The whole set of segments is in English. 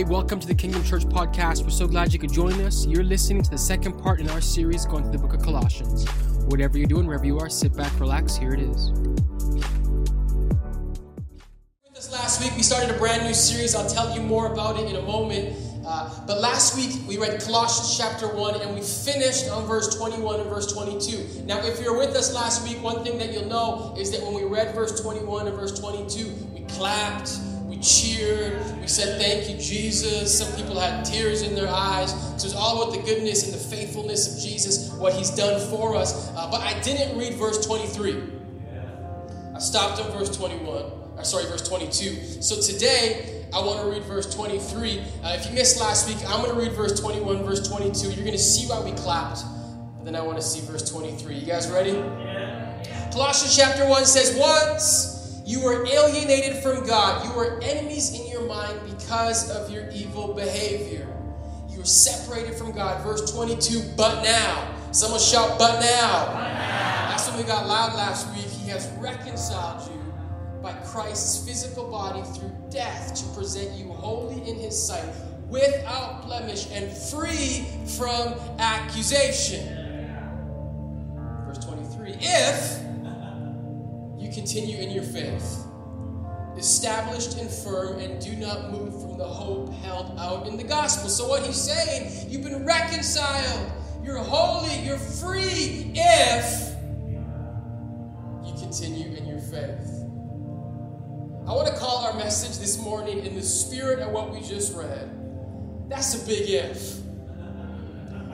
Hey, welcome to the Kingdom Church podcast. We're so glad you could join us. You're listening to the second part in our series going through the book of Colossians. Whatever you're doing, wherever you are, sit back, relax. Here it is. This last week, we started a brand new series. I'll tell you more about it in a moment. Uh, but last week, we read Colossians chapter 1, and we finished on verse 21 and verse 22. Now, if you're with us last week, one thing that you'll know is that when we read verse 21 and verse 22, we clapped cheered. We said, Thank you, Jesus. Some people had tears in their eyes. So it's all about the goodness and the faithfulness of Jesus, what he's done for us. Uh, but I didn't read verse 23. I stopped on verse 21. Or uh, sorry, verse 22. So today, I want to read verse 23. Uh, if you missed last week, I'm going to read verse 21, verse 22. You're going to see why we clapped. But then I want to see verse 23. You guys ready? Yeah. Colossians chapter 1 says, Once you were alienated from God. You were enemies in your mind because of your evil behavior. You were separated from God. Verse 22, but now. Someone shout, but now. That's when we got loud last week. He has reconciled you by Christ's physical body through death to present you holy in his sight, without blemish and free from accusation. Verse 23, if continue in your faith, established and firm, and do not move from the hope held out in the gospel. So, what he's saying, you've been reconciled, you're holy, you're free if you continue in your faith. I want to call our message this morning in the spirit of what we just read. That's a big if.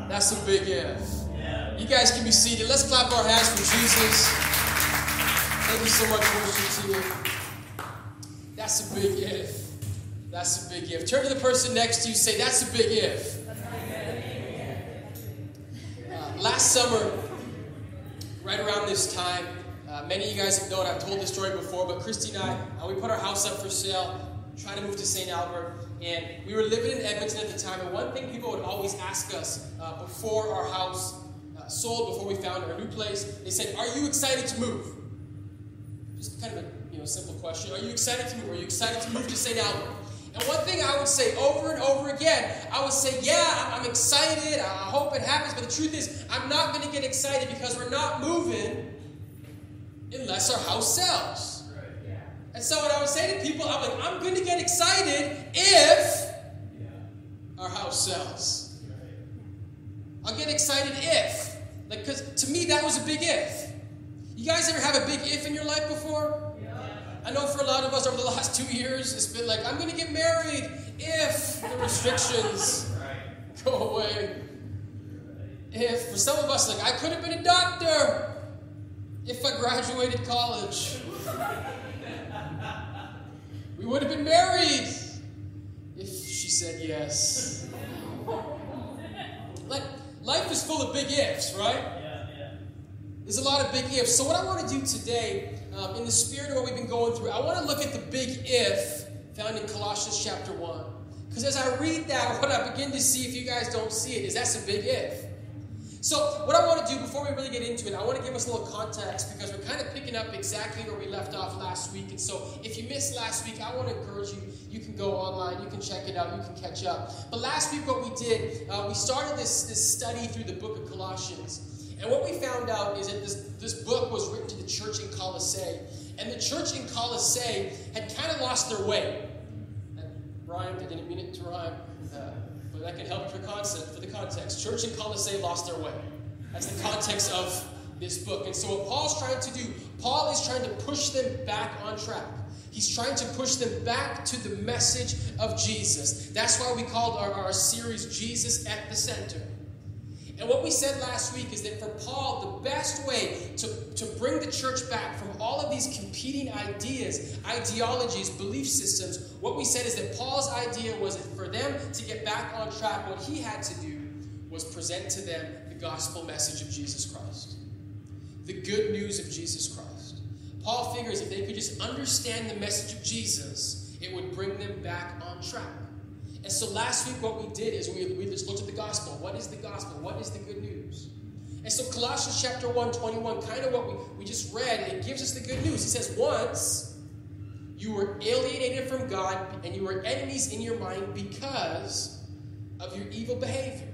That's a big if. You guys can be seated. Let's clap our hands for Jesus. Thank you so much, worship team. That's a big if. That's a big if. Turn to the person next to you. Say, that's a big if. Uh, last summer, right around this time, uh, many of you guys have known I've told this story before, but Christy and I, uh, we put our house up for sale, trying to move to St. Albert, and we were living in Edmonton at the time. And one thing people would always ask us uh, before our house uh, sold, before we found our new place, they said, "Are you excited to move?" Just kind of a you know simple question. Are you excited to move? Are you excited to move to St. Albert? And one thing I would say over and over again, I would say, yeah, I'm excited. I hope it happens. But the truth is, I'm not going to get excited because we're not moving unless our house sells. And so what I would say to people, I'm like, I'm going to get excited if our house sells. I'll get excited if. Like, because to me, that was a big if. You guys ever have a big if in your life before? Yeah. I know for a lot of us over the last two years, it's been like, I'm going to get married if the restrictions go away. If, for some of us, like, I could have been a doctor if I graduated college. we would have been married if she said yes. like, life is full of big ifs, right? There's a lot of big ifs. So, what I want to do today, um, in the spirit of what we've been going through, I want to look at the big if found in Colossians chapter 1. Because as I read that, what I begin to see, if you guys don't see it, is that's a big if. So, what I want to do before we really get into it, I want to give us a little context because we're kind of picking up exactly where we left off last week. And so, if you missed last week, I want to encourage you. You can go online, you can check it out, you can catch up. But last week, what we did, uh, we started this, this study through the book of Colossians. And what we found out is that this, this book was written to the church in Colossae. And the church in Colossae had kind of lost their way. That rhymed, I didn't mean it to rhyme, uh, but that can help for, concept, for the context. Church in Colossae lost their way. That's the context of this book. And so, what Paul's trying to do, Paul is trying to push them back on track. He's trying to push them back to the message of Jesus. That's why we called our, our series Jesus at the Center. And what we said last week is that for Paul, the best way to, to bring the church back from all of these competing ideas, ideologies, belief systems, what we said is that Paul's idea was for them to get back on track, what he had to do was present to them the gospel message of Jesus Christ, the good news of Jesus Christ. Paul figures if they could just understand the message of Jesus, it would bring them back on track. And so last week, what we did is we, we just looked at the gospel. What is the gospel? What is the good news? And so Colossians chapter 1, 21, kind of what we, we just read, it gives us the good news. He says, Once You were alienated from God and you were enemies in your mind because of your evil behavior.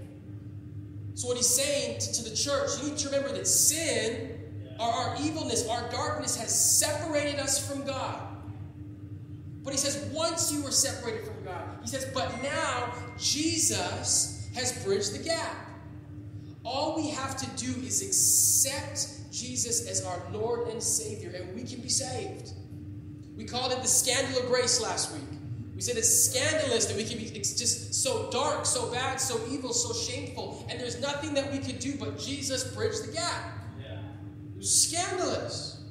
So, what he's saying to, the church, you need to remember that sin, our, our evilness, our darkness has separated us from God. But he says, once you were separated from God, he says, but now Jesus has bridged the gap. All we have to do is accept Jesus as our Lord and Savior, and we can be saved. We called it the scandal of grace last week. We said it's scandalous that we can be it's just so dark, so bad, so evil, so shameful, and there's nothing that we could do but Jesus bridged the gap. Yeah. It was scandalous.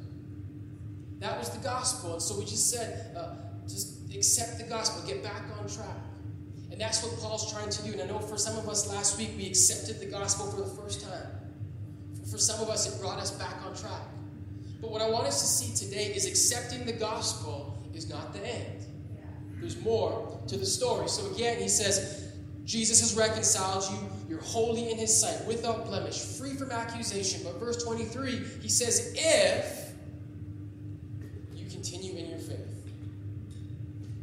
That was the gospel, and so we just said, uh, just accept the gospel, get back on track. And that's what Paul's trying to do. And I know for some of us last week, we accepted the gospel for the first time. For some of us, it brought us back on track. But what I want us to see today is accepting the gospel is not the end. There's more to the story. So again, he says, Jesus has reconciled you. You're holy in his sight, without blemish, free from accusation. But verse 23, he says, if you continue in your faith,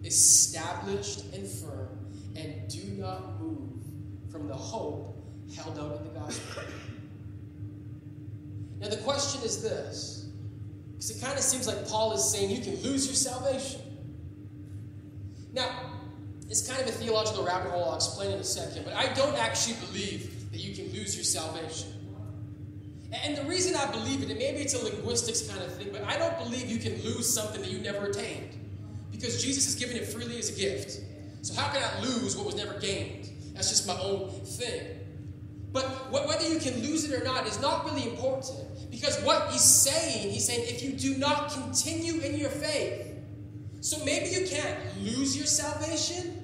established and firm, and do not move from the hope held out in the gospel. Now, the question is this because it kind of seems like Paul is saying you can lose your salvation. Now, it's kind of a theological rabbit hole, I'll explain in a second, but I don't actually believe that you can lose your salvation. And the reason I believe it, and maybe it's a linguistics kind of thing, but I don't believe you can lose something that you never attained. Because Jesus has given it freely as a gift. So how can I lose what was never gained? That's just my own thing. But whether you can lose it or not is not really important. Because what he's saying, he's saying, if you do not continue in your faith, so maybe you can't lose your salvation,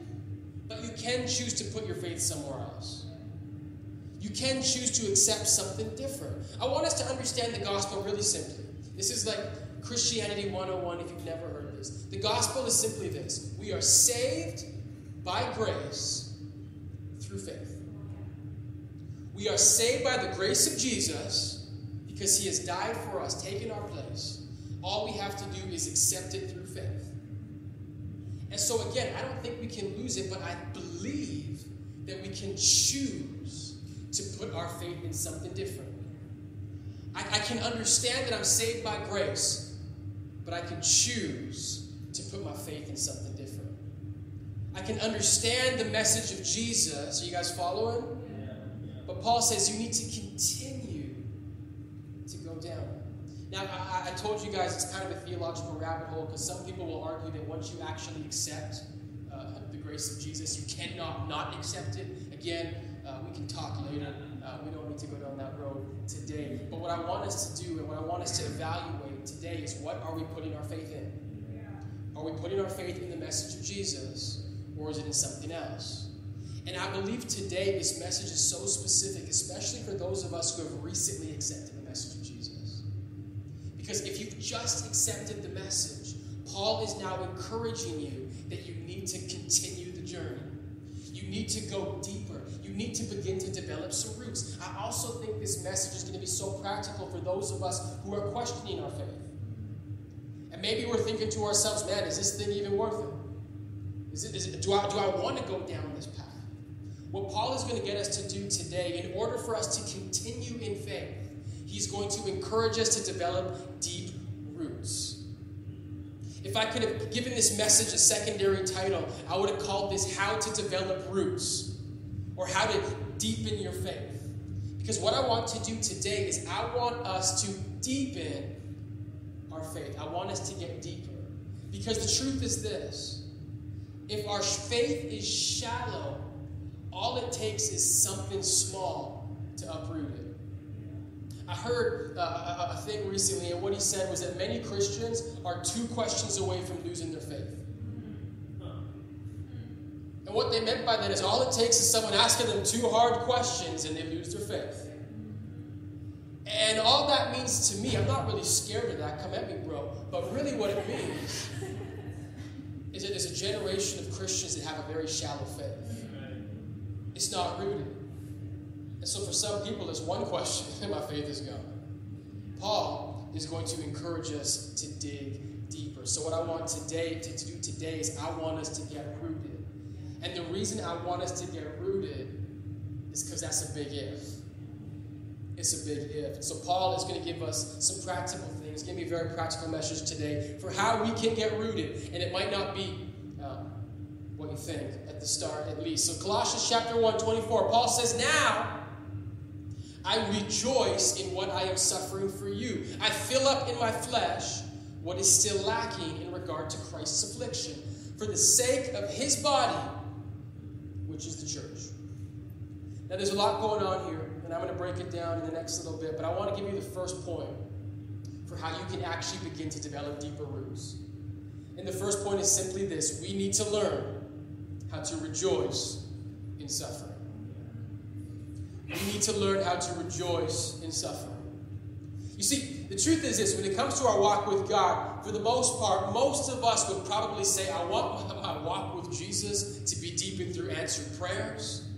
but you can choose to put your faith somewhere else. You can choose to accept something different. I want us to understand the gospel really simply. This is like Christianity 101 if you've never heard this. The gospel is simply this we are saved by grace through faith. We are saved by the grace of Jesus because he has died for us, taken our place. All we have to do is accept it through faith. And so, again, I don't think we can lose it, but I believe that we can choose to put our faith in something different. I, I can understand that I'm saved by grace, but I can choose to put my faith in something different. I can understand the message of Jesus. Are you guys following? But Paul says you need to continue to go down. Now, I, I told you guys it's kind of a theological rabbit hole because some people will argue that once you actually accept uh, the grace of Jesus, you cannot not accept it. Again, uh, we can talk later. Uh, we don't need to go down that road today. But what I want us to do and what I want us to evaluate today is what are we putting our faith in? Are we putting our faith in the message of Jesus or is it in something else? And I believe today this message is so specific, especially for those of us who have recently accepted the message of Jesus. Because if you've just accepted the message, Paul is now encouraging you that you need to continue the journey. You need to go deeper. You need to begin to develop some roots. I also think this message is going to be so practical for those of us who are questioning our faith. And maybe we're thinking to ourselves, man, is this thing even worth it? Is it, is it do, I, do I want to go down this path? What Paul is going to get us to do today, in order for us to continue in faith, he's going to encourage us to develop deep roots. If I could have given this message a secondary title, I would have called this How to Develop Roots or How to Deepen Your Faith. Because what I want to do today is I want us to deepen our faith. I want us to get deeper. Because the truth is this if our faith is shallow, all it takes is something small to uproot it. I heard uh, a, a thing recently, and what he said was that many Christians are two questions away from losing their faith. And what they meant by that is all it takes is someone asking them two hard questions and they lose their faith. And all that means to me, I'm not really scared of that, come at me, bro. But really, what it means is that there's a generation of Christians that have a very shallow faith. It's not rooted. And so for some people, there's one question, and my faith is gone. Paul, is going to encourage us to dig deeper. So, what I want today to, do today is I want us to get rooted. And the reason I want us to get rooted is because that's a big if. It's a big if. So, Paul is going to give us some practical things, give me a very practical message today for how we can get rooted. And it might not be um, what you think at the start, at least. So, Colossians chapter 1, 24, Paul says, Now, I rejoice in what I am suffering for you. I fill up in my flesh what is still lacking in regard to Christ's affliction for the sake of his body, which is the church. Now, there's a lot going on here, and I'm going to break it down in the next little bit, but I want to give you the first point for how you can actually begin to develop deeper roots. And the first point is simply this we need to learn how to rejoice in suffering. We need to learn how to rejoice in suffering. You see, the truth is this when it comes to our walk with God, for the most part, most of us would probably say, I want my, walk with Jesus to be deepened through answered prayers.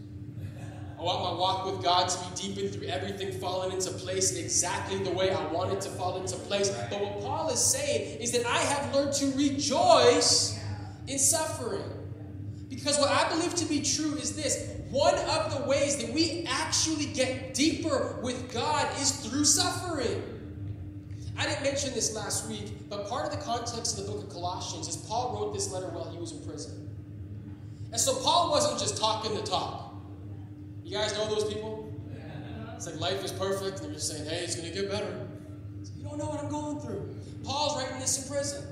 I want my walk with God to be deepened through everything falling into place exactly the way I want it to fall into place. But what Paul is saying is that I have learned to rejoice in suffering. Because what I believe to be true is this one of the ways that we actually get deeper with God is through suffering. I didn't mention this last week, but part of the context of the book of Colossians is Paul wrote this letter while he was in prison. And so Paul wasn't just talking the talk. You guys know those people? It's like life is perfect, and they're just saying, hey, it's going to get better. You don't know what I'm going through. Paul's writing this in prison.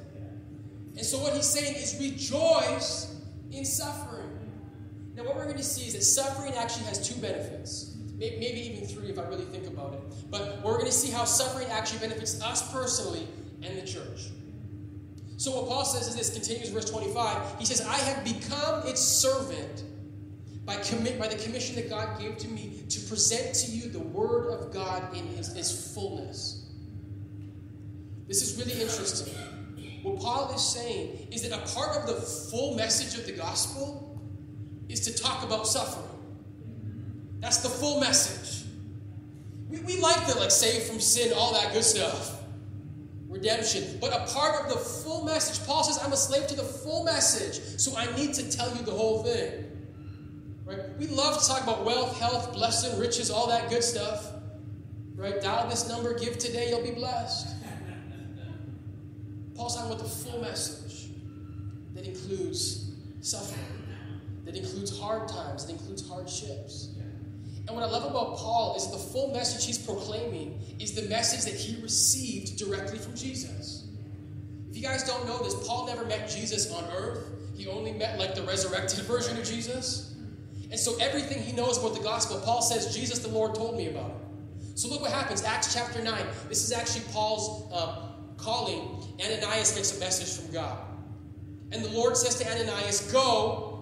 And so what he's saying is rejoice in suffering. Now, what we're going to see is that suffering actually has two benefits. Maybe even three if I really think about it. But we're going to see how suffering actually benefits us personally and the church. So, what Paul says is this continues verse 25. He says, I have become its servant by, commit, by the commission that God gave to me to present to you the word of God in his, fullness. This is really interesting. What Paul is saying is that a part of the full message of the gospel is to talk about suffering. That's the full message. We, we like the like save from sin, all that good stuff. Redemption. But a part of the full message, Paul says, I'm a slave to the full message, so I need to tell you the whole thing. Right? We love to talk about wealth, health, blessing, riches, all that good stuff. Right? Dial this number, give today, you'll be blessed. Paul's talking about the full message that includes suffering that includes hard times, that includes hardships. And what I love about Paul is the full message he's proclaiming is the message that he received directly from Jesus. If you guys don't know this, Paul never met Jesus on earth. He only met like the resurrected version of Jesus. And so everything he knows about the gospel, Paul says, Jesus the Lord told me about it. So look what happens. Acts chapter 9. This is actually Paul's um, calling. Ananias gets a message from God. And the Lord says to Ananias, Go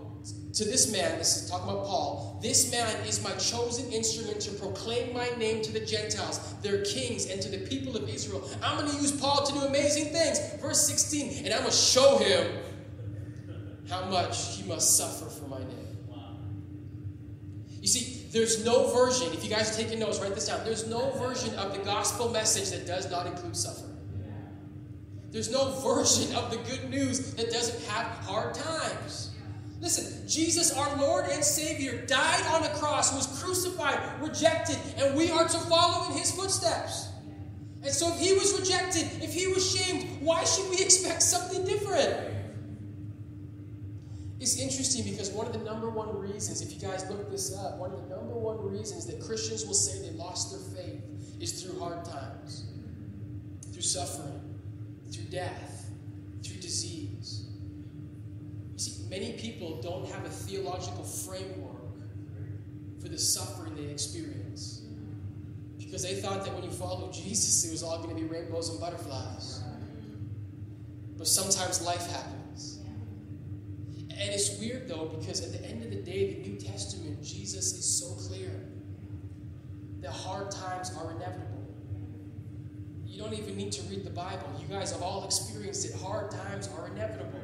to this man, this is talking about Paul, this man is my chosen instrument to proclaim my name to the Gentiles, their kings, and to the people of Israel. I'm going to use Paul to do amazing things. Verse 16, and I'm going to show him how much he must suffer for my name. You see, there's no version, if you guys are taking notes, write this down. There's no version of the gospel message that does not include suffering. There's no version of the good news that doesn't have hard times. Listen, Jesus, our Lord and Savior, died on a cross, was crucified, rejected, and we are to follow in his footsteps. And so, if he was rejected, if he was shamed, why should we expect something different? It's interesting because one of the number one reasons, if you guys look this up, one of the number one reasons that Christians will say they lost their faith is through hard times, through suffering, through death. Many people don't have a theological framework for the suffering they experience because they thought that when you followed Jesus, it was all going to be rainbows and butterflies. But sometimes life happens. And it's weird though, because at the end of the day, the New Testament, Jesus is so clear that hard times are inevitable. You don't even need to read the Bible. You guys have all experienced it. Hard times are inevitable.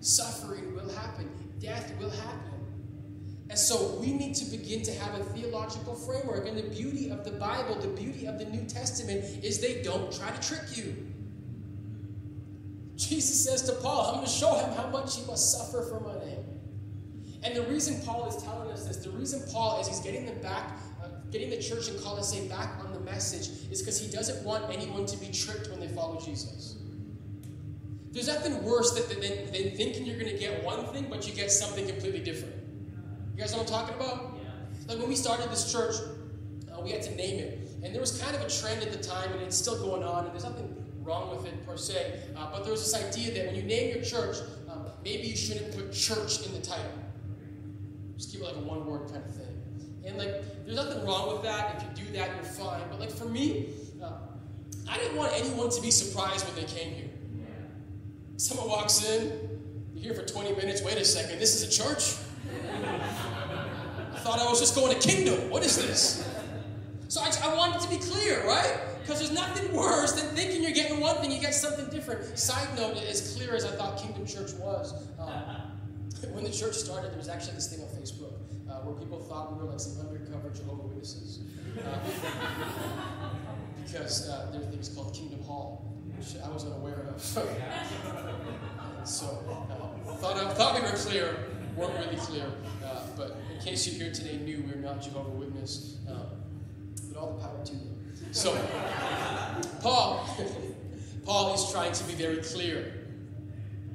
Suffering will happen, death will happen. And so we need to begin to have a theological framework. And the beauty of the Bible, the beauty of the New Testament, is they don't try to trick you. Jesus says to Paul, I'm going to show him how much he must suffer for my name. And the reason Paul is telling us this, the reason Paul is he's getting them back, uh, getting the church in Colossae back on the message, is because he doesn't want anyone to be tricked when they follow Jesus. There's nothing worse than, than, than thinking you're going to get one thing, but you get something completely different. You guys know what I'm talking about? Like when we started this church, uh, we had to name it. And there was kind of a trend at the time, and it's still going on, and there's nothing wrong with it per se. Uh, but there was this idea that when you name your church, um, maybe you shouldn't put church in the title. Just keep it like a one word kind of thing. And like, there's nothing wrong with that. If you do that, you're fine. But like for me, uh, I didn't want anyone to be surprised when they came here. Someone walks in, you're here for 20 minutes. Wait a second, this is a church? I thought I was just going to kingdom. What is this? So I, I wanted to be clear, right? Because there's nothing worse than thinking you're getting one thing, you get something different. Side note, as clear as I thought Kingdom Church was, um, when the church started, there was actually this thing on Facebook uh, where people thought we were like some undercover Jehovah Witnesses. Uh, because uh, there are things called Kingdom Hall, which I was unaware of. so uh, thought, I thought we were clear, weren't really clear. Uh, but in case you're here today new, we're not Jehovah Witness. Uh, but all the power to you. So, Paul, Paul is trying to be very clear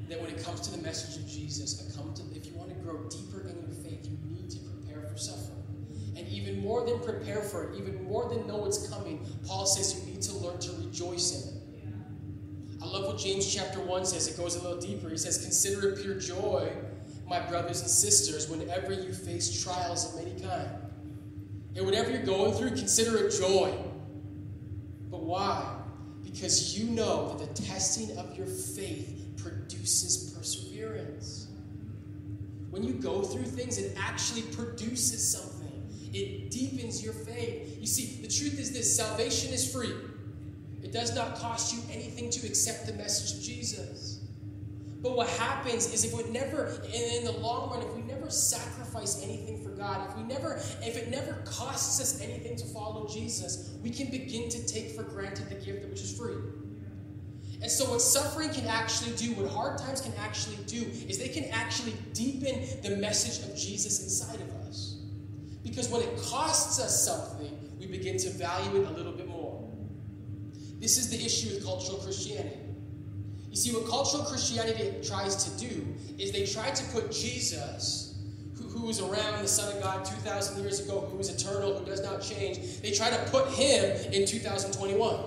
that when it comes to the message of Jesus, come to, if you want to grow deeper in your faith, you need to prepare for suffering. And even more than prepare for it, even more than know it's coming, Paul says you need to learn to rejoice in it. I love what James chapter 1 says. It goes a little deeper. He says, Consider it pure joy, my brothers and sisters, whenever you face trials of many kind. And whatever you're going through, consider it joy. But why? Because you know that the testing of your faith produces perseverance. When you go through things, it actually produces something. It deepens your faith. You see, the truth is this salvation is free. It does not cost you anything to accept the message of Jesus. But what happens is if we never, in the long run, if we never sacrifice anything for God, if we never, if it never costs us anything to follow Jesus, we can begin to take for granted the gift which is free. And so, what suffering can actually do, what hard times can actually do, is they can actually deepen the message of Jesus inside of us. Because when it costs us something, we begin to value it a little bit. This is the issue with cultural Christianity. You see, what cultural Christianity tries to do is they try to put Jesus, who, who was around the Son of God 2,000 years ago, who is eternal, who does not change, they try to put him in 2021.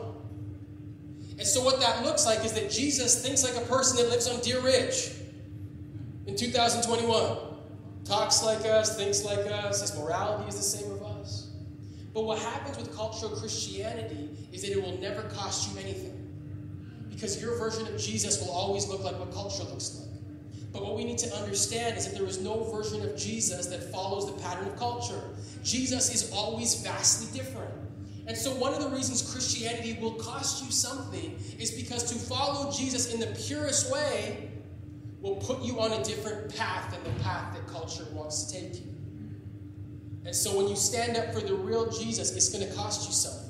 And so, what that looks like is that Jesus thinks like a person that lives on Deer Ridge in 2021. Talks like us, thinks like us, his morality is the same. But what happens with cultural Christianity is that it will never cost you anything. Because your version of Jesus will always look like what culture looks like. But what we need to understand is that there is no version of Jesus that follows the pattern of culture. Jesus is always vastly different. And so, one of the reasons Christianity will cost you something is because to follow Jesus in the purest way will put you on a different path than the path that culture wants to take you. And so, when you stand up for the real Jesus, it's going to cost you something.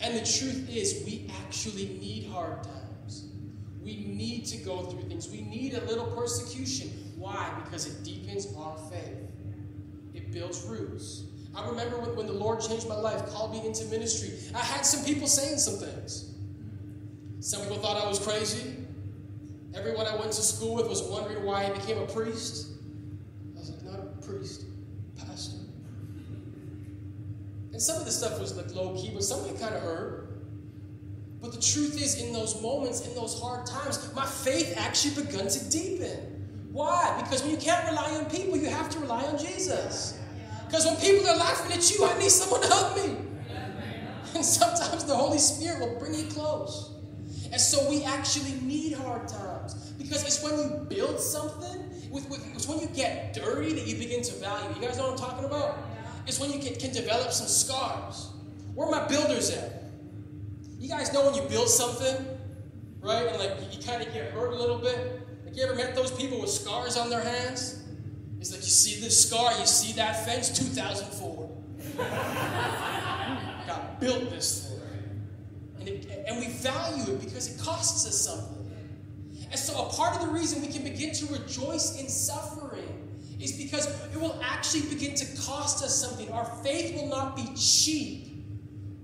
And the truth is, we actually need hard times. We need to go through things. We need a little persecution. Why? Because it deepens our faith, it builds roots. I remember when, the Lord changed my life, called me into ministry. I had some people saying some things. Some people thought I was crazy. Everyone I went to school with was wondering why I became a priest. I was like, not a priest, pastor. And some of the stuff was like low key, but some of it kind of hurt. But the truth is, in those moments, in those hard times, my faith actually begun to deepen. Why? Because when you can't rely on people, you have to rely on Jesus. Because when people are laughing at you, I need someone to help me. And sometimes the Holy Spirit will bring you close. And so we actually need hard times. Because it's when you build something, with, with, it's when you get dirty that you begin to value. You guys know what I'm talking about? It's when you can, can develop some scars. Where my builders at? You guys know when you build something, right? And like you, you kind of get hurt a little bit. Like you ever met those people with scars on their hands? It's like you see this scar, you see that fence, 2004. God built this thing. And, it, and we value it because it costs us something. And so, a part of the reason we can begin to rejoice in suffering is because it will actually begin to cost us something. Our faith will not be cheap,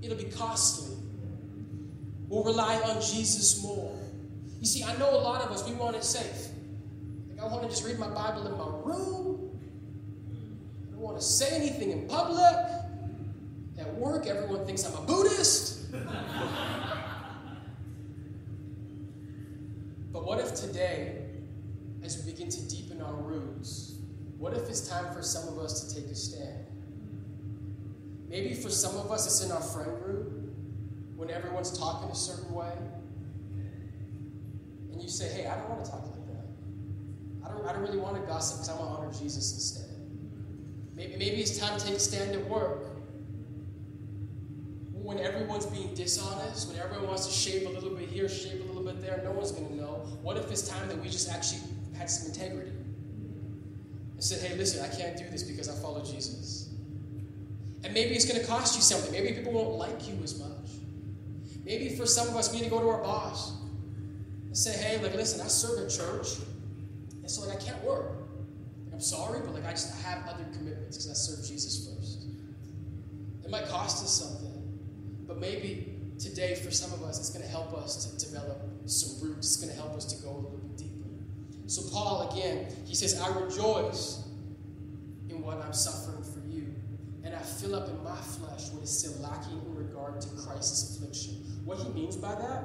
it'll be costly. We'll rely on Jesus more. You see, I know a lot of us, we want it safe. Like, I want to just read my Bible in my room. I don't want to say anything in public. At work, everyone thinks I'm a Buddhist. but what if today, as we begin to deepen our roots, what if it's time for some of us to take a stand? Maybe for some of us, it's in our friend group when everyone's talking a certain way. And you say, hey, I don't want to talk like that. I don't, I don't really want to gossip because I want to honor Jesus instead. Maybe, maybe it's time to take a stand at work when everyone's being dishonest, when everyone wants to shave a little bit here, shave a little bit there, no one's going to know. What if it's time that we just actually had some integrity? Said, hey, listen, I can't do this because I follow Jesus. And maybe it's going to cost you something. Maybe people won't like you as much. Maybe for some of us, we need to go to our boss and say, hey, like, listen, I serve a church, and so like I can't work. Like, I'm sorry, but like I just I have other commitments because I serve Jesus first. It might cost us something. But maybe today, for some of us, it's going to help us to develop some roots. It's going to help us to go a little bit deeper. So, Paul, again, he says, I rejoice in what I'm suffering for you, and I fill up in my flesh what is still lacking in regard to Christ's affliction. What he means by that,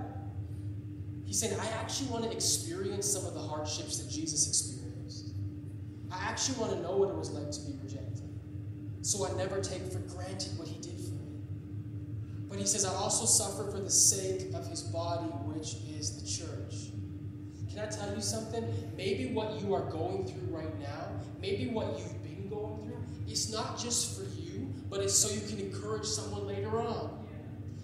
he's saying, I actually want to experience some of the hardships that Jesus experienced. I actually want to know what it was like to be rejected. So I never take for granted what he did for me. But he says, I also suffer for the sake of his body, which is the church. Can I tell you something? Maybe what you are going through right now, maybe what you've been going through, it's not just for you, but it's so you can encourage someone later on.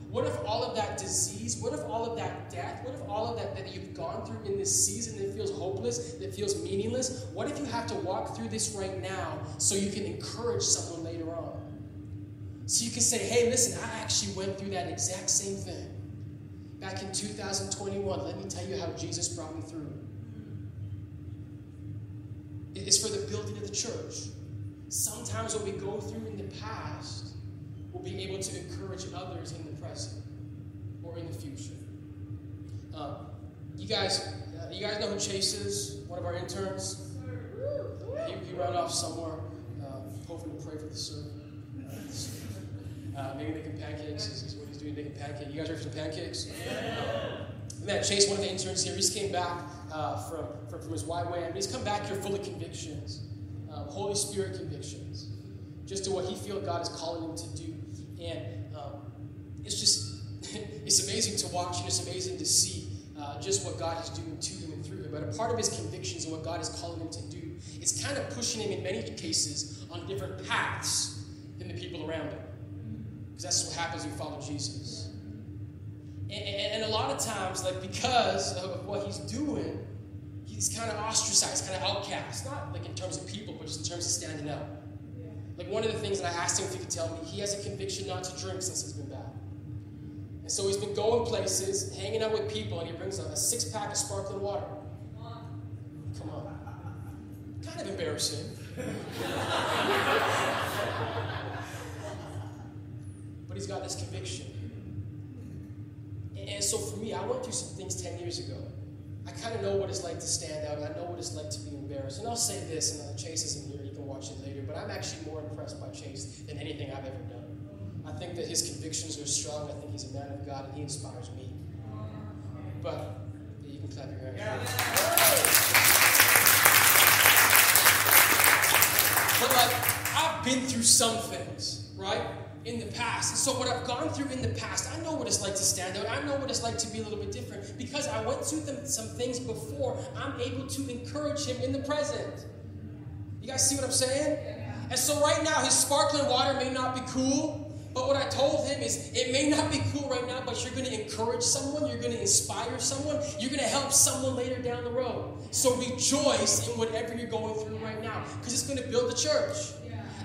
What if all of that disease, what if all of that death, what if all of that that you've gone through in this season that feels hopeless, that feels meaningless, what if you have to walk through this right now so you can encourage someone later on? So you can say, hey, listen, I actually went through that exact same thing. Back in 2021, let me tell you how Jesus brought me through. It's for the building of the church. Sometimes what we go through in the past, we'll be able to encourage others in the present or in the future. Um, you guys, uh, you guys know who Chase is? One of our interns. He, he ran off somewhere. Uh, hoping to pray for the servant. Uh, maybe making pancakes is, is, what he's doing, making pancakes. You guys ready for some pancakes? Yeah. Man, Chase, one of the interns here, he's came back uh, from, from, from, his YWAM. He's come back here full of convictions, um, Holy Spirit convictions, just to what he feels God is calling him to do. And um, it's just, it's amazing to watch and it's amazing to see uh, just what God is doing to him and through him. But a part of his convictions and what God is calling him to do is kind of pushing him in many cases on different paths than the people around him. Because that's what happens when you follow Jesus. And, and, and, a lot of times, like because of what he's doing, he's kind of ostracized, kind of outcast. Not like in terms of people, but just in terms of standing out. Like one of the things that I asked him if he could tell me, he has a conviction not to drink since he's been back. And so he's been going places, hanging out with people, and he brings a, a six pack of sparkling water. Come on. Kind of embarrassing. but he's got this conviction. And so for me, I went through some things 10 years ago. I kind of know what it's like to stand out, and I know what it's like to be embarrassed. And I'll say this, and Chase isn't here, you can watch it later, but I'm actually more impressed by Chase than anything I've ever done. I think that his convictions are strong. I think he's a man of God, and he inspires me. But you can clap your hands. Yeah. But like, I've been through some things, right? In the past. And so, what I've gone through in the past, I know what it's like to stand out. I know what it's like to be a little bit different. Because I went through them, some things before, I'm able to encourage him in the present. You guys see what I'm saying? And so, right now, his sparkling water may not be cool. But what I told him is it may not be cool right now, but you're going to encourage someone, you're going to inspire someone, you're going to help someone later down the road. So rejoice in whatever you're going through right now because it's going to build the church.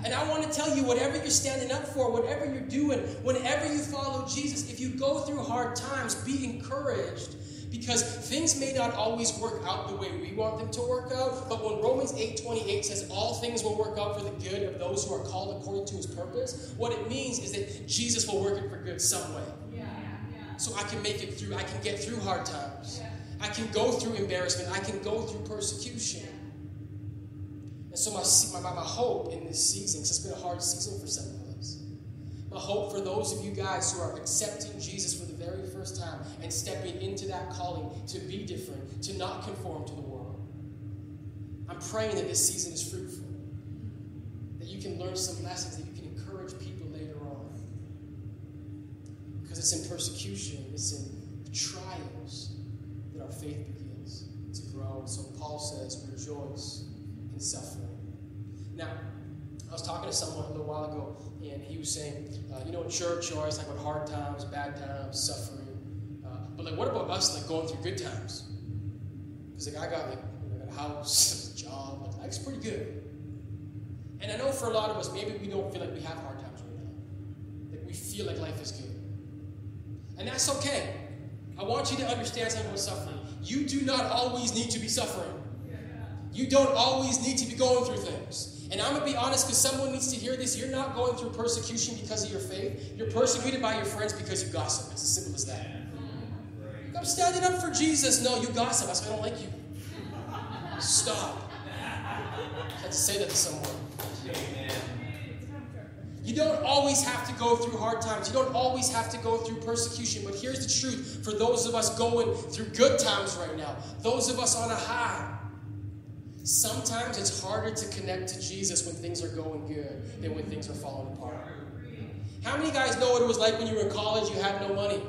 And I want to tell you, whatever you're standing up for, whatever you're doing, whenever you follow Jesus, if you go through hard times, be encouraged because things may not always work out the way we want them to work out but when romans 8.28 says all things will work out for the good of those who are called according to his purpose what it means is that jesus will work it for good some way yeah. Yeah. so i can make it through i can get through hard times yeah. i can go through embarrassment i can go through persecution and so my, my, my hope in this season because it's been a hard season for some of us my hope for those of you guys who are accepting jesus for the very first time and stepping into that calling to be different, to not conform to the world. I'm praying that this season is fruitful, that you can learn some lessons, that you can encourage people later on. Because it's in persecution, it's in trials that our faith begins to grow. So Paul says, rejoice suffering. Now, I was talking to someone a little while ago, and he was saying, uh, you know, in church, you always talk about hard times, bad times, suffering. Uh, but like, what about us, like going through good times? Because like, I got like, I got a house, a job, like, life's pretty good. And I know for a lot of us, maybe we don't feel like we have hard times right now. Like we feel like life is good, and that's okay. I want you to understand something about suffering. You do not always need to be suffering. You don't always need to be going through things. And I'm going to be honest because someone needs to hear this. You're not going through persecution because of your faith. You're persecuted by your friends because you gossip. It's as simple as that. I'm standing up for Jesus. No, you gossip. I said, I don't like you. Stop. I had to say that to someone. You don't always have to go through hard times. You don't always have to go through persecution. But here's the truth for those of us going through good times right now, those of us on a high, Sometimes it's harder to connect to Jesus when things are going good than when things are falling apart. How many guys know what it was like when you were in college? You had no money.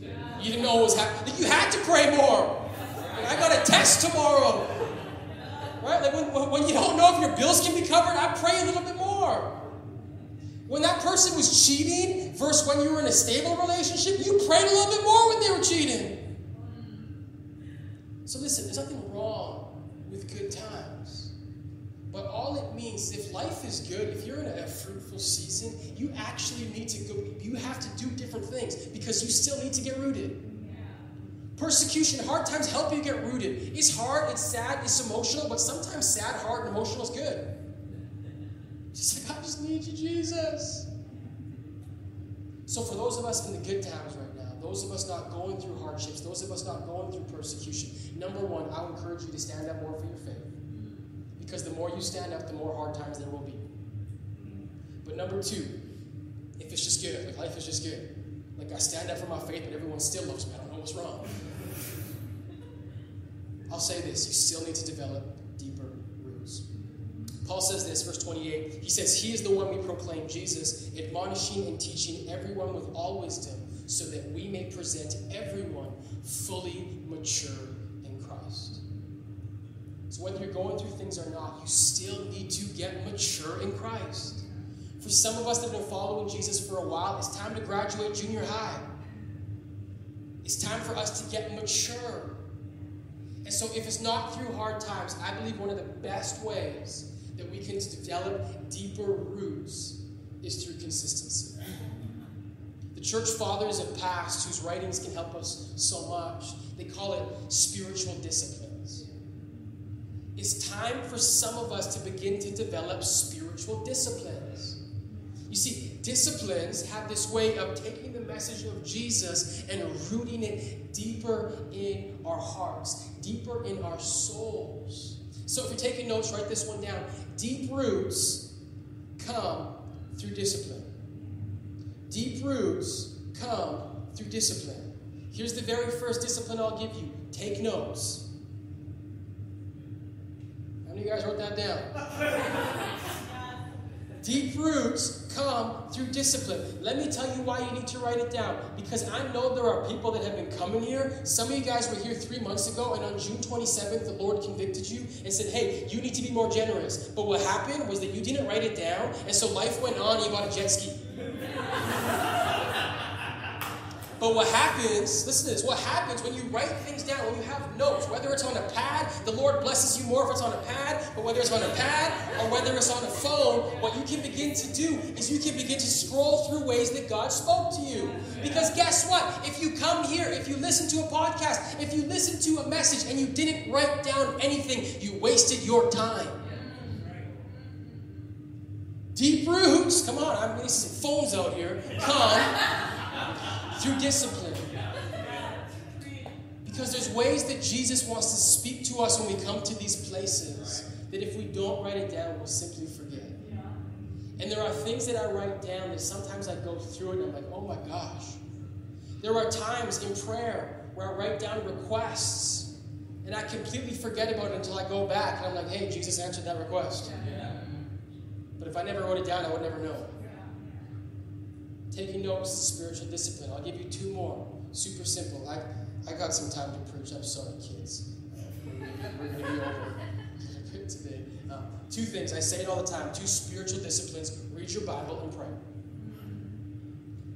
You didn't know what was happening. You had to pray more. I got a test tomorrow. Right? Like when, when you don't know if your bills can be covered, I pray a little bit more. When that person was cheating versus when you were in a stable relationship, you prayed a little bit more when they were cheating. So listen, there's nothing wrong with good times. But all it means, if life is good, if you're in a fruitful season, you actually need to go, you have to do different things because you still need to get rooted. Persecution, hard times help you get rooted. It's hard, it's sad, it's emotional, but sometimes sad, hard, and emotional is good. Just like, I just need you, Jesus. So, for those of us in the good times right those of us not going through hardships, those of us not going through persecution, number one, I'll encourage you to stand up more for your faith. Because the more you stand up, the more hard times there will be. But number two, if it's just good, like life is just good. Like I stand up for my faith, but everyone still loves me. I don't know what's wrong. I'll say this you still need to develop deeper roots. Paul says this, verse 28. He says, He is the one we proclaim, Jesus, admonishing and teaching everyone with all wisdom so that we may present everyone fully mature in Christ. So, whether you're going through things or not, you still need to get mature in Christ. For some of us that have been following Jesus for a while, it's time to graduate junior high. It's time for us to get mature. And so, if it's not through hard times, I believe one of the best ways that we can develop deeper roots is through consistency. The church fathers and past, whose writings can help us so much, they call it spiritual disciplines. It's time for some of us to begin to develop spiritual disciplines. You see, disciplines have this way of taking the message of Jesus and rooting it deeper in our hearts, deeper in our souls. So if you're taking notes, write this one down. Deep roots come through discipline. Deep roots come through discipline. Here's the very first discipline I'll give you take notes. How many of you guys wrote that down? Deep roots come through discipline. Let me tell you why you need to write it down. Because I know there are people that have been coming here. Some of you guys were here three months ago, and on June 27th, the Lord convicted you and said, Hey, you need to be more generous. But what happened was that you didn't write it down, and so life went on, you bought a jet ski. But what happens, listen to this, what happens when you write things down, when you have notes, whether it's on a pad, the Lord blesses you more if it's on a pad, but whether it's on a pad or whether it's on a phone, what you can begin to do is you can begin to scroll through ways that God spoke to you. Because guess what? If you come here, if you listen to a podcast, if you listen to a message and you didn't write down anything, you wasted your time. Deep roots, come on, I'm getting some phones out here. Come through discipline. Because there's ways that Jesus wants to speak to us when we come to these places that if we don't write it down, we'll simply forget. And there are things that I write down that sometimes I go through it and I'm like, oh my gosh. There are times in prayer where I write down requests and I completely forget about it until I go back and I'm like, hey, Jesus answered that request. But if I never wrote it down, I would never know. Taking notes is spiritual discipline. I'll give you two more. Super simple. I, I got some time to preach. I'm sorry, kids. We're going to be over today. Uh, two things. I say it all the time. Two spiritual disciplines. Read your Bible and pray.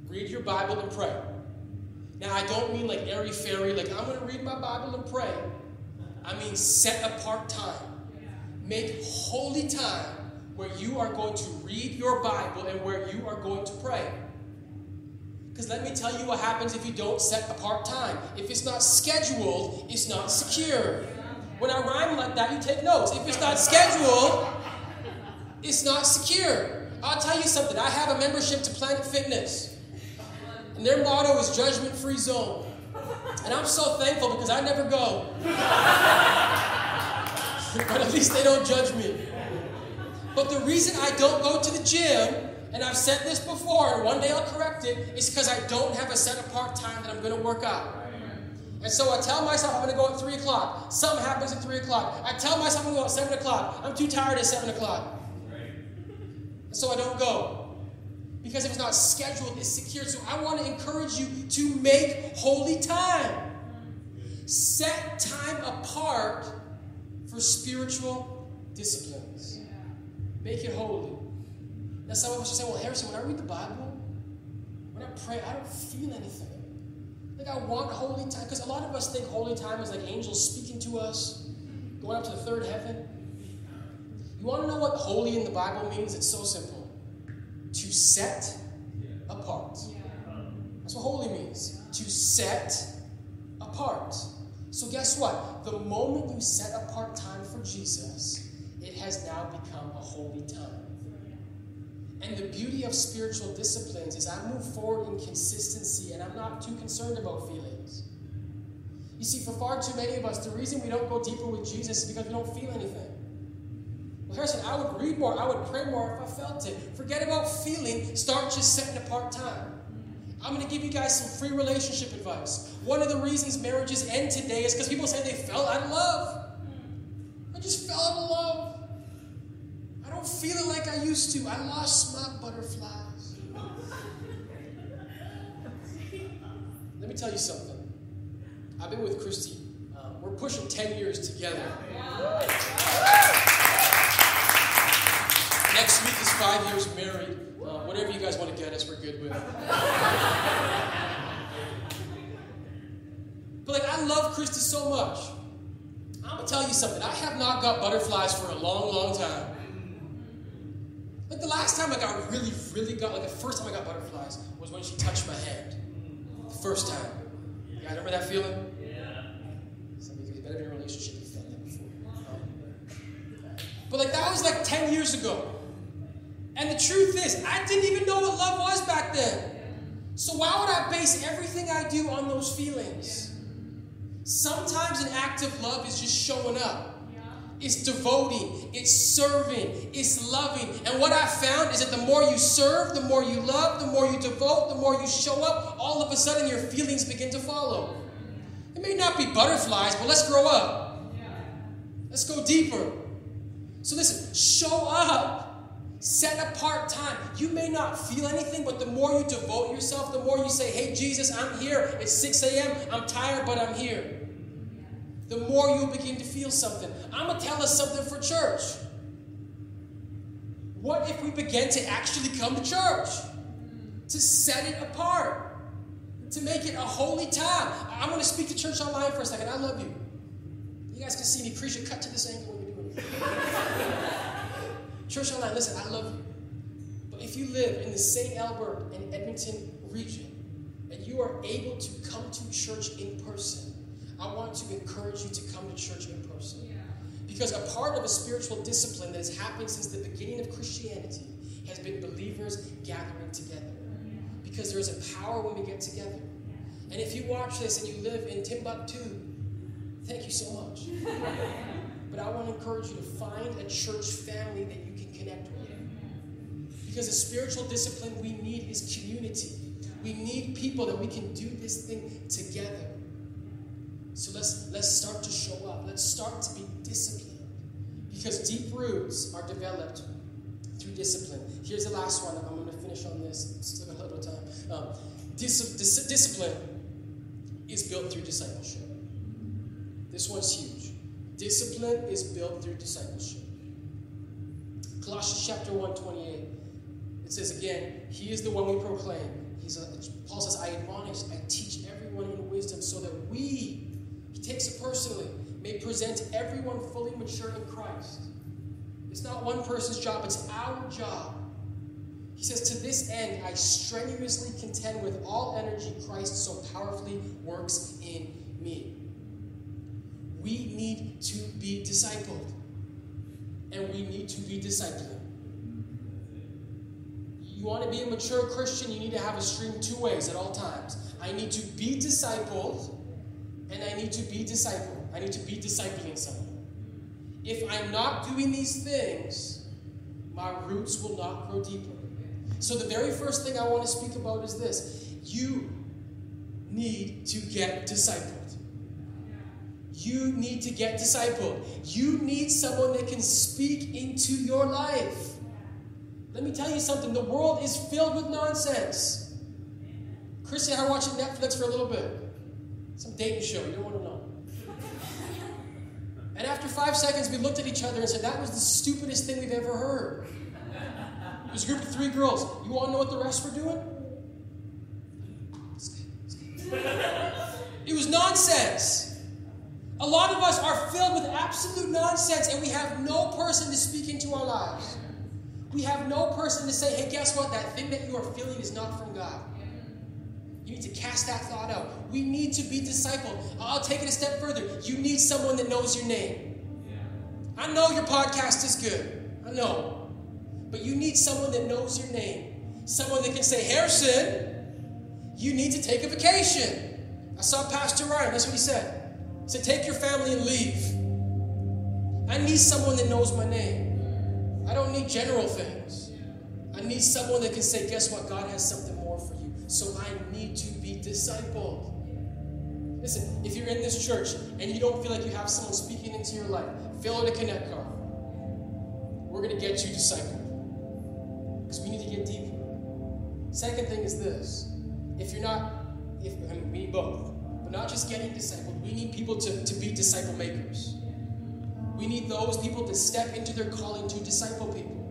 Read your Bible and pray. Now, I don't mean like airy fairy, like I'm going to read my Bible and pray. I mean set apart time. Make holy time where you are going to read your Bible and where you are going to pray. Because let me tell you what happens if you don't set apart time. If it's not scheduled, it's not secure. When I rhyme like that, you take notes. If it's not scheduled, it's not secure. I'll tell you something. I have a membership to Planet Fitness, and their motto is judgment free zone. And I'm so thankful because I never go. but at least they don't judge me. But the reason I don't go to the gym, and I've said this before, and one day I'll correct it, is because I don't have a set apart time that I'm going to work out. And so I tell myself I'm going to go at 3 o'clock. Something happens at 3 o'clock. I tell myself I'm going to go at 7 o'clock. I'm too tired at 7 o'clock. And so I don't go. Because if it's not scheduled, it's secured. So I want to encourage you to make holy time. Set time apart for spiritual disciplines. Make it holy. Now, some of us are saying, well, Harrison, when I read the Bible, when I pray, I don't feel anything. Like, I want holy time. Because a lot of us think holy time is like angels speaking to us, going up to the third heaven. You want to know what holy in the Bible means? It's so simple to set apart. That's what holy means. To set apart. So, guess what? The moment you set apart time for Jesus, it has now become a holy time. And the beauty of spiritual disciplines is I move forward in consistency and I'm not too concerned about feelings. You see, for far too many of us, the reason we don't go deeper with Jesus is because we don't feel anything. Well, Harrison, I would read more, I would pray more if I felt it. Forget about feeling, start just setting apart time. I'm going to give you guys some free relationship advice. One of the reasons marriages end today is because people say they fell out of love. I just fell out of love. Don't feel it like I used to. I lost my butterflies. Let me tell you something. I've been with Christy. Uh, we're pushing 10 years together. Next week is five years married. Uh, whatever you guys want to get us, we're good with. but like, I love Christy so much. I'm gonna tell you something. I have not got butterflies for a long, long time. Like the last time I got really, really got like the first time I got butterflies was when she touched my hand. The first time. Yeah, remember that feeling? Yeah. Some of you better be in a relationship you felt that before. Um, but like that was like 10 years ago. And the truth is, I didn't even know what love was back then. So why would I base everything I do on those feelings? Sometimes an act of love is just showing up. It's devoting, it's serving, it's loving. And what I found is that the more you serve, the more you love, the more you devote, the more you show up, all of a sudden your feelings begin to follow. It may not be butterflies, but let's grow up. Let's go deeper. So listen, show up. Set apart time. You may not feel anything, but the more you devote yourself, the more you say, Hey, Jesus, I'm here. It's 6 a.m. I'm tired, but I'm here. The more you'll begin to feel something. I'm going to tell us something for church. What if we begin to actually come to church? To set it apart. to make it a holy time. I'm going to speak to church online for a second. I love you. You guys can see me. Appreciate cut to this angle when you're doing it. church online, listen, I love you. But if you live in the St. Albert and Edmonton region and you are able to come to church in person, I want to encourage you to come to church in person. Because a part of a spiritual discipline that has happened since the beginning of Christianity has been believers gathering together. Because there is a power when we get together. And if you watch this and you live in Timbuktu, thank you so much. but I want to encourage you to find a church family that you can connect with. Because the spiritual discipline we need is community. We need people that we can do this thing together. So let's let's start to show up. Let's start to be disciplined. Because deep roots are developed through discipline. Here's the last one. I'm going to finish on this. Still a little time. Um, dis- dis- discipline is built through discipleship. This one's huge. Discipline is built through discipleship. Colossians chapter 1, 28. It says again, He is the one we proclaim. He's a, Paul says, I admonish, I teach everyone in wisdom so that we, takes it personally, may present everyone fully mature in Christ. It's not one person's job, it's our job. He says, To this end, I strenuously contend with all energy Christ so powerfully works in me. We need to be discipled, and we need to be discipling. You want to be a mature Christian, you need to have a stream two ways at all times. I need to be discipled, and I need to be discipled. I need to be discipling someone. If I'm not doing these things, my roots will not grow deeper. So, the very first thing I want to speak about is this you need to get discipled. You need to get discipled. You need someone that can speak into your life. Let me tell you something the world is filled with nonsense. Chrissy and I watching Netflix for a little bit. Some dating show, you don't want to know. And after five seconds, we looked at each other and said, That was the stupidest thing we've ever heard. It was a group of three girls. You want to know what the rest were doing? It was nonsense. A lot of us are filled with absolute nonsense, and we have no person to speak into our lives. We have no person to say, hey, guess what? That thing that you are feeling is not from God. Need to cast that thought out. We need to be discipled. I'll take it a step further. You need someone that knows your name. I know your podcast is good. I know. But you need someone that knows your name. Someone that can say, Harrison, you need to take a vacation. I saw Pastor Ryan. That's what he said. He said, take your family and leave. I need someone that knows my name. I don't need general things. I need someone that can say, guess what? God has something more for you. So I need to be discipled. Listen, if you're in this church and you don't feel like you have someone speaking into your life, fill out a connect card. We're going to get you discipled. Because we need to get deeper. Second thing is this. If you're not, if I mean we need both, but not just getting discipled, we need people to, to be disciple makers. We need those people to step into their calling to disciple people.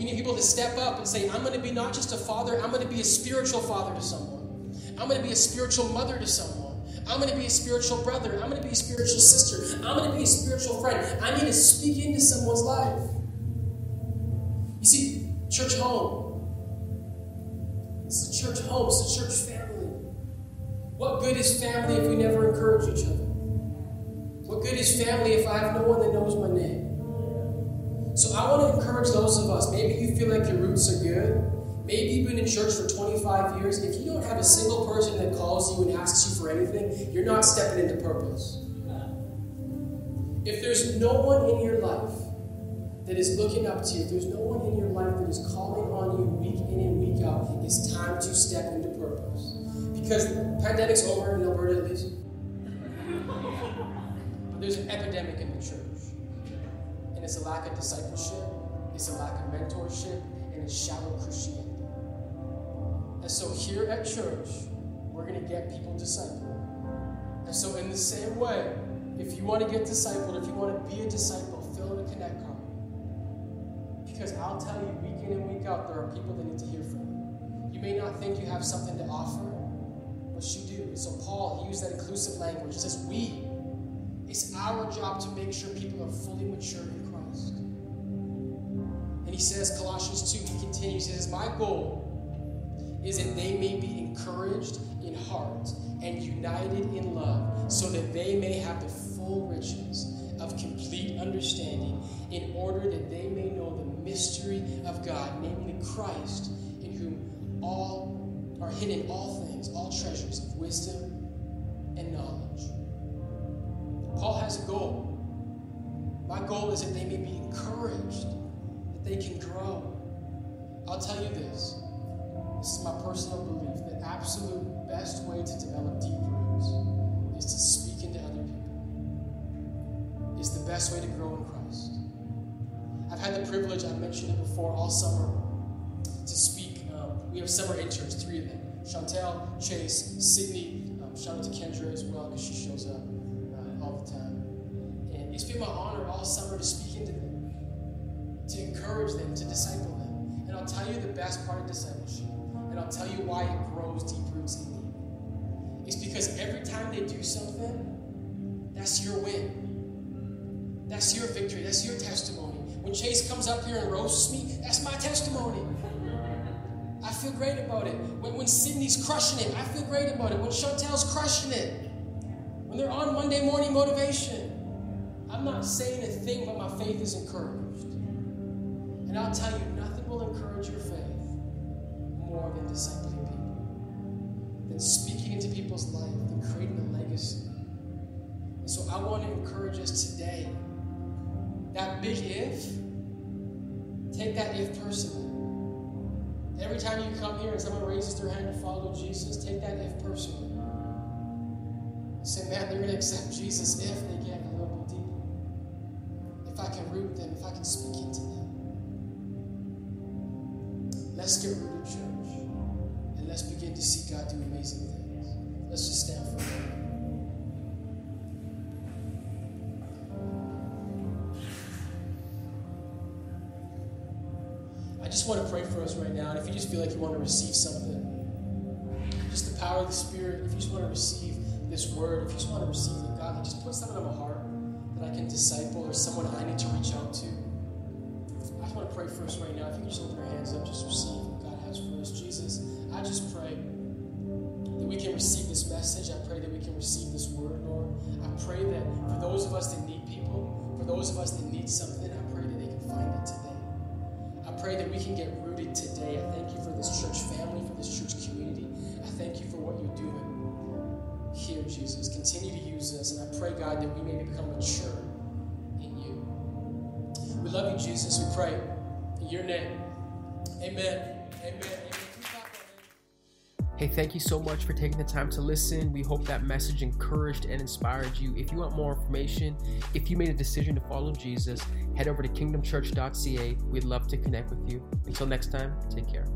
We need people to step up and say, I'm going to be not just a father, I'm going to be a spiritual father to someone. I'm going to be a spiritual mother to someone. I'm going to be a spiritual brother. I'm going to be a spiritual sister. I'm going to be a spiritual friend. I need to speak into someone's life. You see, church home. It's a church home, it's a church family. What good is family if we never encourage each other? What good is family if I have no one that knows my name? So I want to encourage those of us. Maybe you feel like your roots are good. Maybe you've been in church for 25 years. If you don't have a single person that calls you and asks you for anything, you're not stepping into purpose. If there's no one in your life that is looking up to you, if there's no one in your life that is calling on you week in and week out, it's time to step into purpose. Because pandemic's over in Alberta at least. But there's an epidemic in the church. And it's a lack of discipleship, it's a lack of mentorship, and it's shallow Christianity. And so here at church, we're going to get people discipled. And so, in the same way, if you want to get discipled, if you want to be a disciple, fill in a connect card. Because I'll tell you, week in and week out, there are people that need to hear from you. You may not think you have something to offer, but you do? So Paul, he used that inclusive language. He says, we. It's our job to make sure people are fully mature in Christ. Says, Colossians 2, he continues, he says, My goal is that they may be encouraged in heart and united in love, so that they may have the full riches of complete understanding, in order that they may know the mystery of God, namely Christ, in whom all are hidden all things, all treasures of wisdom and knowledge. Paul has a goal. My goal is that they may be encouraged, they can grow. I'll tell you this this is my personal belief the absolute best way to develop deep roots is to speak into other people. It's the best way to grow in Christ. I've had the privilege, I mentioned it before, all summer to speak. Um, we have summer interns, three of them Chantel, Chase, Sydney. Um, shout out to Kendra as well because she shows up uh, all the time. And it's been my honor all summer to speak into them, to encourage them, to disciple them. And I'll tell you the best part of discipleship and I'll tell you why it grows deep roots in you. It's because every time they do something, that's your win. That's your victory. That's your testimony. When Chase comes up here and roasts me, that's my testimony. I feel great about it. When, when Sydney's crushing it, I feel great about it. When Chantel's crushing it, when they're on Monday morning motivation, I'm not saying a thing, but my faith is encouraged. And I'll tell you, nothing will encourage your faith more than discipling people, than speaking into people's life, than creating a legacy. And so I want to encourage us today. That big if, take that if personally. Every time you come here and someone raises their hand to follow Jesus, take that if personally. Say, man, they're going to accept Jesus if they get a little deeper. If I can root them, if I can speak into Let's get rooted, church And let's begin to see God do amazing things. Let's just stand for a moment. I just want to pray for us right now. And if you just feel like you want to receive something, just the power of the Spirit, if you just want to receive this word, if you just want to receive that God just put something on my heart that I can disciple or someone I need to reach out to, right now. If you can just open your hands up, just receive what God has for us. Jesus. I just pray that we can receive this message. I pray that we can receive this word, Lord. I pray that for those of us that need people, for those of us that need something, I pray that they can find it today. I pray that we can get rooted today. I thank you for this church family, for this church community. I thank you for what you're doing here, Jesus. Continue to use us. And I pray, God, that we may become mature in you. We love you, Jesus. We pray your name. Amen. Amen. Hey, thank you so much for taking the time to listen. We hope that message encouraged and inspired you. If you want more information, if you made a decision to follow Jesus, head over to kingdomchurch.ca. We'd love to connect with you. Until next time, take care.